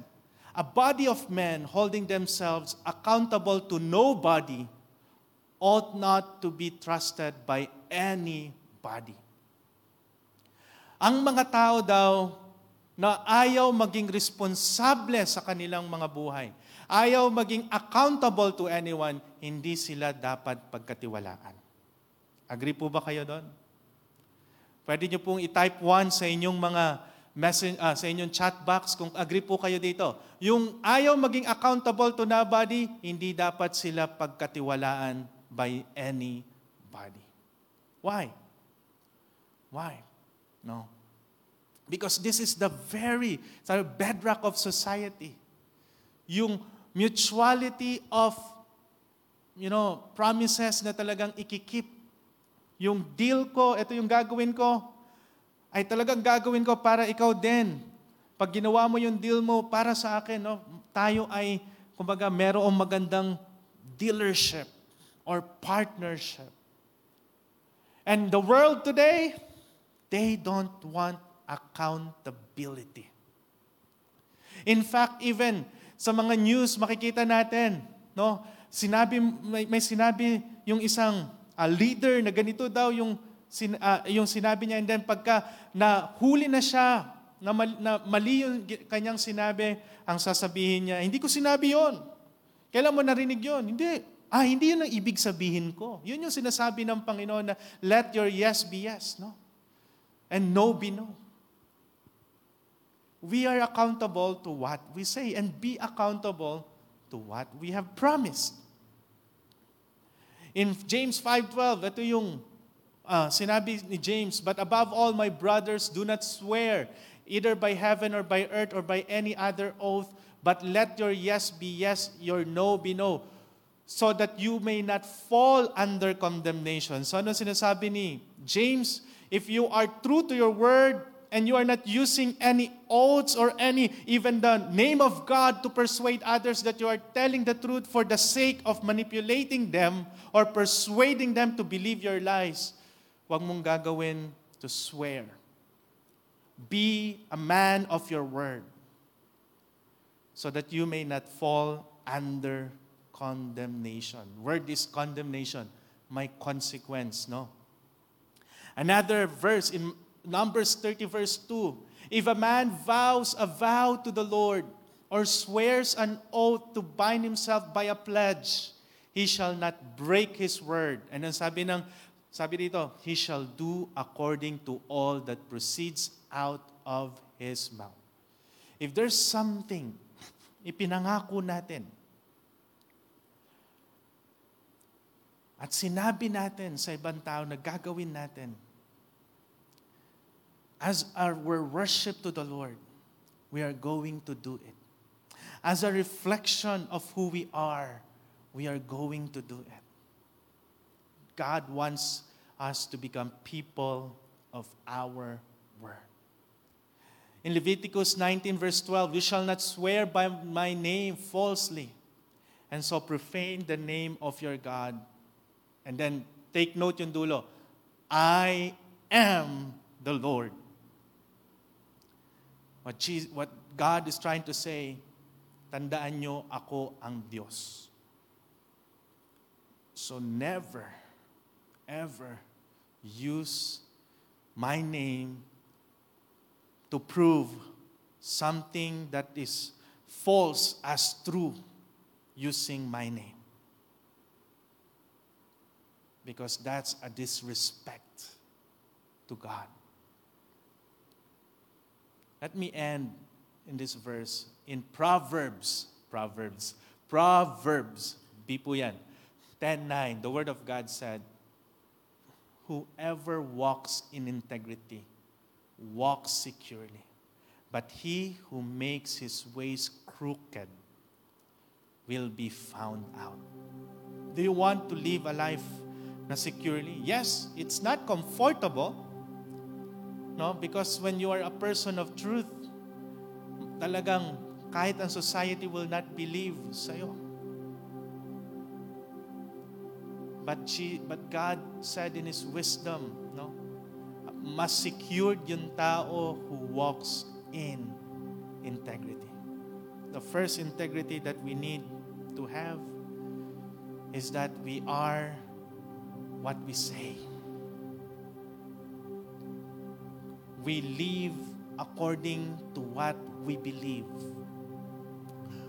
[SPEAKER 2] A body of men holding themselves accountable to nobody ought not to be trusted by anybody. Ang mga tao daw na ayaw maging responsable sa kanilang mga buhay, ayaw maging accountable to anyone, hindi sila dapat pagkatiwalaan. Agree po ba kayo doon? Pwede nyo pong i-type 1 sa inyong mga message, uh, sa inyong chat box kung agree po kayo dito. Yung ayaw maging accountable to nobody, hindi dapat sila pagkatiwalaan by anybody. Why? Why? No. Because this is the very the bedrock of society. Yung mutuality of you know, promises na talagang ikikip yung deal ko, ito yung gagawin ko, ay talagang gagawin ko para ikaw din. Pag ginawa mo yung deal mo para sa akin, no, tayo ay, kumbaga, merong magandang dealership or partnership. And the world today, they don't want accountability. In fact, even sa mga news, makikita natin, no, sinabi, may, may sinabi yung isang a leader na ganito daw yung, sin, uh, yung sinabi niya. And then pagka nahuli na siya, na mali, na mali yung kanyang sinabi, ang sasabihin niya, hindi ko sinabi yon. Kailan mo narinig yon? Hindi. Ah, hindi yun ang ibig sabihin ko. Yun yung sinasabi ng Panginoon na let your yes be yes, no? And no be no. We are accountable to what we say and be accountable to what we have promised. In James 5.12, ito yung uh, sinabi ni James, But above all, my brothers, do not swear, either by heaven or by earth or by any other oath, but let your yes be yes, your no be no, so that you may not fall under condemnation. So ano sinasabi ni James? If you are true to your word, and you are not using any oaths or any, even the name of God to persuade others that you are telling the truth for the sake of manipulating them or persuading them to believe your lies, huwag mong gagawin to swear. Be a man of your word so that you may not fall under condemnation. Word is condemnation, my consequence, no? Another verse in Numbers 30 verse 2. If a man vows a vow to the Lord or swears an oath to bind himself by a pledge, he shall not break his word. And ang sabi ng sabi dito, he shall do according to all that proceeds out of his mouth. If there's something ipinangako natin at sinabi natin sa ibang tao na gagawin natin, as our worship to the Lord, we are going to do it. As a reflection of who we are, we are going to do it. God wants us to become people of our word. In Leviticus 19, verse 12, you shall not swear by my name falsely, and so profane the name of your God. And then take note yung dulo. I am the Lord. What, Jesus, what God is trying to say, tandaan nyo, ako ang Diyos. So never, ever use my name to prove something that is false as true using my name. Because that's a disrespect to God. Let me end in this verse in Proverbs. Proverbs. Proverbs. Bi po yan. 10.9, the Word of God said, Whoever walks in integrity walks securely. But he who makes his ways crooked will be found out. Do you want to live a life na securely? Yes, it's not comfortable. No? Because when you are a person of truth, talagang kahit ang society will not believe sa'yo. But, she, but God said in His wisdom, no? mas secured yung tao who walks in integrity. The first integrity that we need to have is that we are what we say. we live according to what we believe.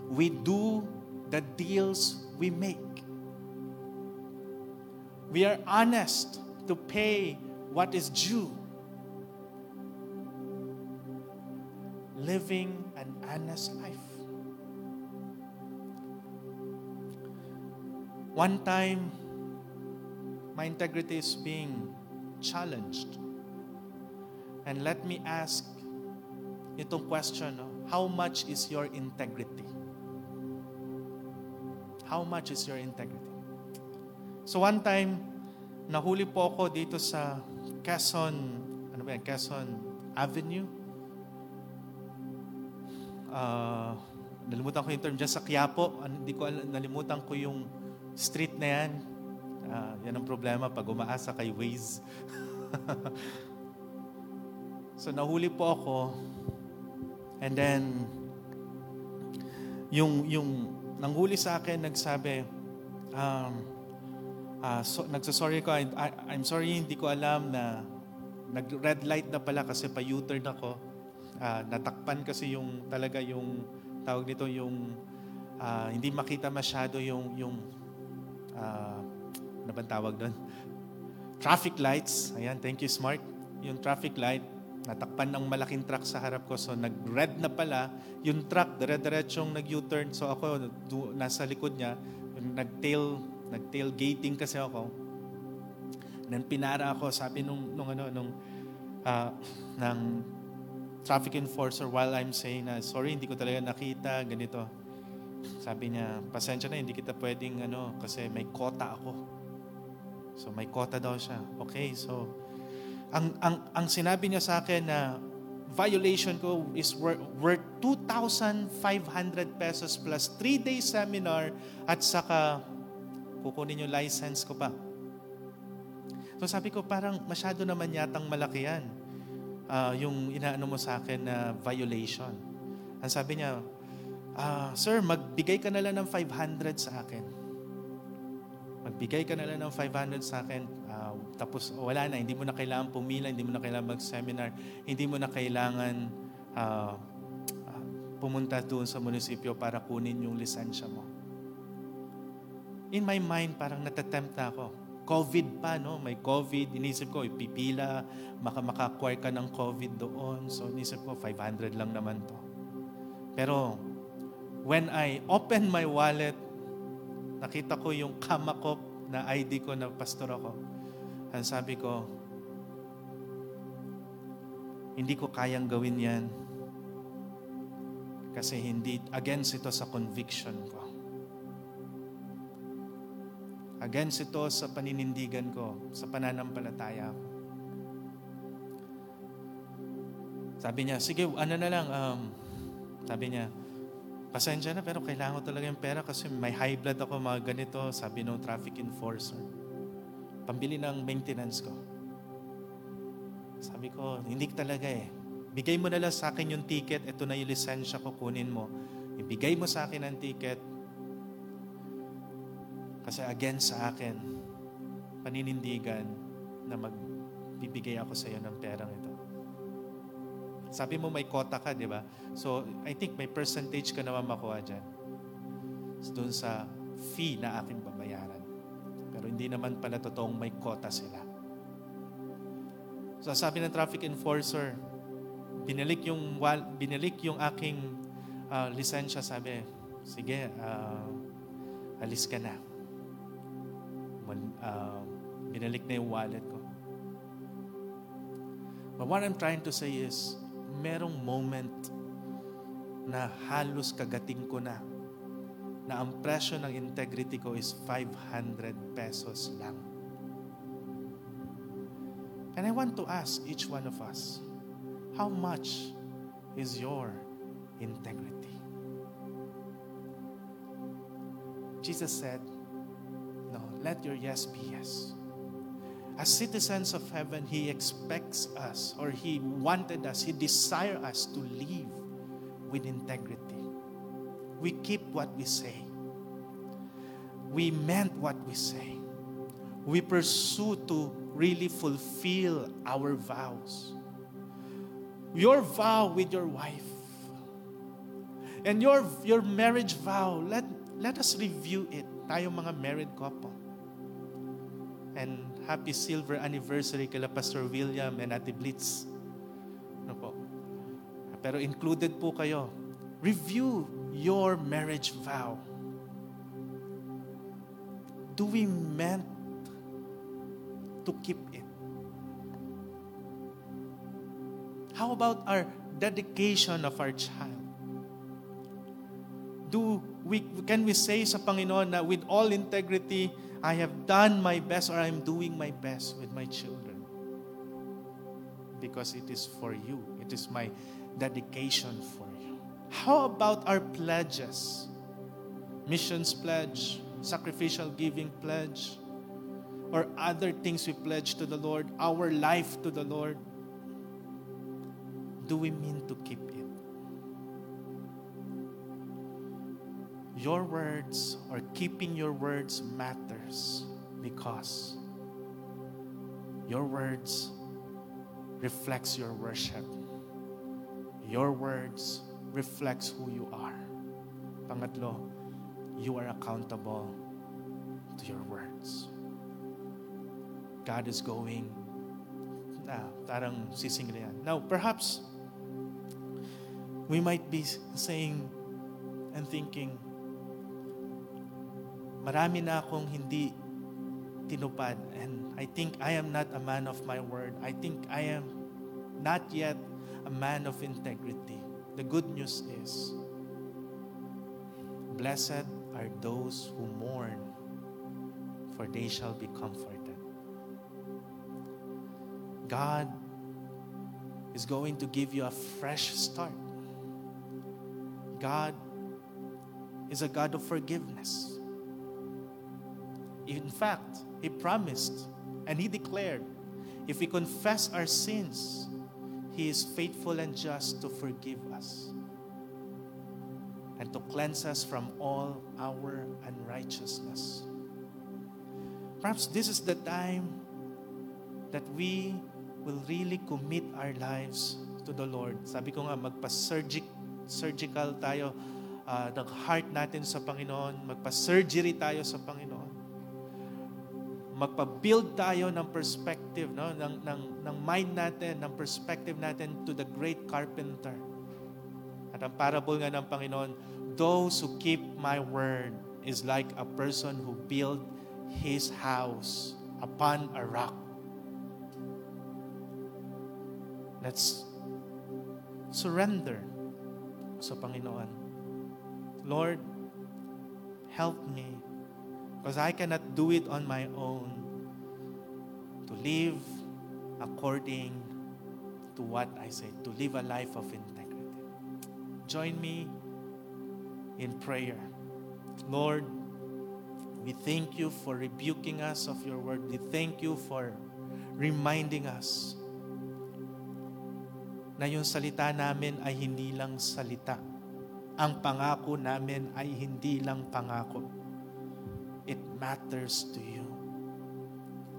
[SPEAKER 2] We do the deals we make. We are honest to pay what is due. Living an honest life. One time, my integrity is being challenged. And let me ask itong question, no? how much is your integrity? How much is your integrity? So one time, nahuli po ako dito sa Quezon, ano ba yan, Quezon Avenue. Uh, nalimutan ko yung term dyan sa Quiapo. Hindi ko nalimutan ko yung street na yan. Uh, yan ang problema pag umaasa kay Waze. So nahuli po ako. And then yung yung nanghuli sa akin nagsabi um uh, so, nagsasorry ko I, I, I'm sorry hindi ko alam na nag red light na pala kasi pa U-turn ako. Uh, natakpan kasi yung talaga yung tawag nito yung uh, hindi makita masyado yung yung uh, ano bang tawag doon? Traffic lights. Ayan, thank you Smart. Yung traffic light natakpan ng malaking truck sa harap ko. So nag-red na pala, yung truck, dire-diretsong nag-U-turn. So ako, nasa likod niya, nag-tail, nag-tailgating kasi ako. Then pinara ako, sabi nung, nung ano, nung, uh, ng traffic enforcer while I'm saying na, sorry, hindi ko talaga nakita, ganito. Sabi niya, pasensya na, hindi kita pwedeng, ano, kasi may kota ako. So may kota daw siya. Okay, so ang, ang, ang sinabi niya sa akin na violation ko is worth, worth 2,500 pesos plus 3-day seminar at saka kukunin yung license ko pa. So sabi ko, parang masyado naman yatang malaki yan. Uh, yung inaano mo sa akin na violation. Ang sabi niya, uh, Sir, magbigay ka na lang ng 500 sa akin. Magbigay ka na lang ng 500 sa akin. Uh, tapos wala na, hindi mo na kailangan pumila, hindi mo na kailangan mag-seminar, hindi mo na kailangan uh, uh, pumunta doon sa munisipyo para kunin yung lisensya mo. In my mind, parang natatempt na ako. COVID pa, no? May COVID. Inisip ko, ipipila, maka maka-acquire ka ng COVID doon. So, inisip ko, 500 lang naman to. Pero, when I open my wallet, nakita ko yung kamakop na ID ko na pastor ako. Ang sabi ko, hindi ko kayang gawin yan kasi hindi, against ito sa conviction ko. Against ito sa paninindigan ko, sa pananampalataya ko. Sabi niya, sige, ano na lang, um, sabi niya, pasensya na pero kailangan ko talaga yung pera kasi may high blood ako, mga ganito, sabi ng traffic enforcer. Pambili ng maintenance ko. Sabi ko, hindi talaga eh. Bigay mo na lang sa akin yung ticket, ito na yung lisensya ko, kunin mo. Ibigay mo sa akin ang ticket, kasi against sa akin, paninindigan na magbibigay ako sa iyo ng perang ito. Sabi mo may kota ka, di ba? So, I think may percentage ka naman makuha dyan. Doon sa fee na aking babayaran. Pero hindi naman pala totoong may kota sila. So, sabi ng traffic enforcer, binalik yung, binalik yung aking uh, lisensya, sabi, sige, uh, alis ka na uh, binalik na yung wallet ko. But what I'm trying to say is, merong moment na halos kagating ko na na ang presyo ng integrity ko is 500 pesos lang. And I want to ask each one of us, how much is your integrity? Jesus said, let your yes be yes. As citizens of heaven, He expects us, or He wanted us, He desired us to live with integrity. We keep what we say. We meant what we say. We pursue to really fulfill our vows. Your vow with your wife and your, your marriage vow, let, let us review it. Tayong mga married couple and happy silver anniversary kila Pastor William and Ate Blitz. Ano po? Pero included po kayo. Review your marriage vow. Do we meant to keep it? How about our dedication of our child? Do we, can we say sa Panginoon na with all integrity, I have done my best or I'm doing my best with my children. Because it is for you. It is my dedication for you. How about our pledges? Missions pledge, sacrificial giving pledge, or other things we pledge to the Lord, our life to the Lord. Do we mean to keep it? your words or keeping your words matters because your words reflects your worship. Your words reflects who you are. Pangatlo, you are accountable to your words. God is going na tarang sisingli Now, perhaps we might be saying and thinking, marami na akong hindi tinupad. And I think I am not a man of my word. I think I am not yet a man of integrity. The good news is, blessed are those who mourn, for they shall be comforted. God is going to give you a fresh start. God is a God of forgiveness. In fact, He promised and He declared if we confess our sins, He is faithful and just to forgive us and to cleanse us from all our unrighteousness. Perhaps this is the time that we will really commit our lives to the Lord. Sabi ko nga, magpa-surgical tayo uh, ng heart natin sa Panginoon, magpa-surgery tayo sa Panginoon. Magpa-build tayo ng perspective, no? ng, ng, ng mind natin, ng perspective natin to the great carpenter. At ang parable nga ng Panginoon, those who keep my word is like a person who build his house upon a rock. Let's surrender sa Panginoon. Lord, help me because I cannot do it on my own to live according to what I say, to live a life of integrity. Join me in prayer. Lord, we thank you for rebuking us of your word. We thank you for reminding us na yung salita namin ay hindi lang salita. Ang pangako namin ay hindi lang pangako. It matters to you.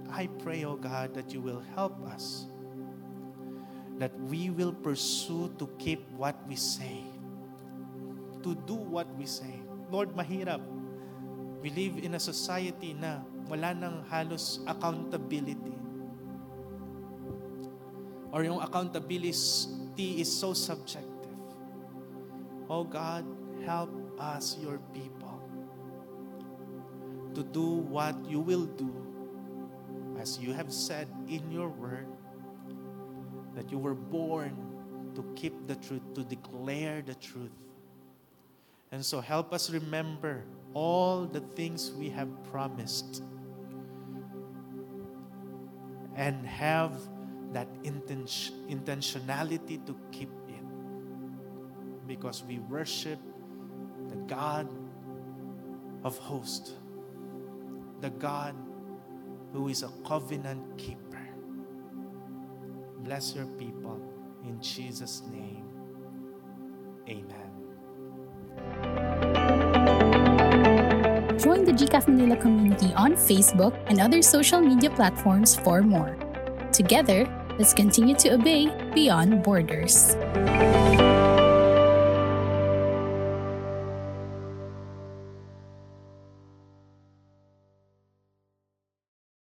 [SPEAKER 2] I pray, O oh God, that you will help us, that we will pursue to keep what we say, to do what we say. Lord, mahirap. We live in a society na wala nang halos accountability or yung accountability is so subjective. Oh God, help us, your people, to do what you will do as you have said in your word that you were born to keep the truth, to declare the truth. And so help us remember all the things we have promised and have that inten- intentionality to keep it. Because we worship the God of hosts, the God who is a covenant keeper. Bless your people in Jesus' name. Amen.
[SPEAKER 1] Join the GCAF Manila community on Facebook and other social media platforms for more. Together, let's continue to obey beyond borders.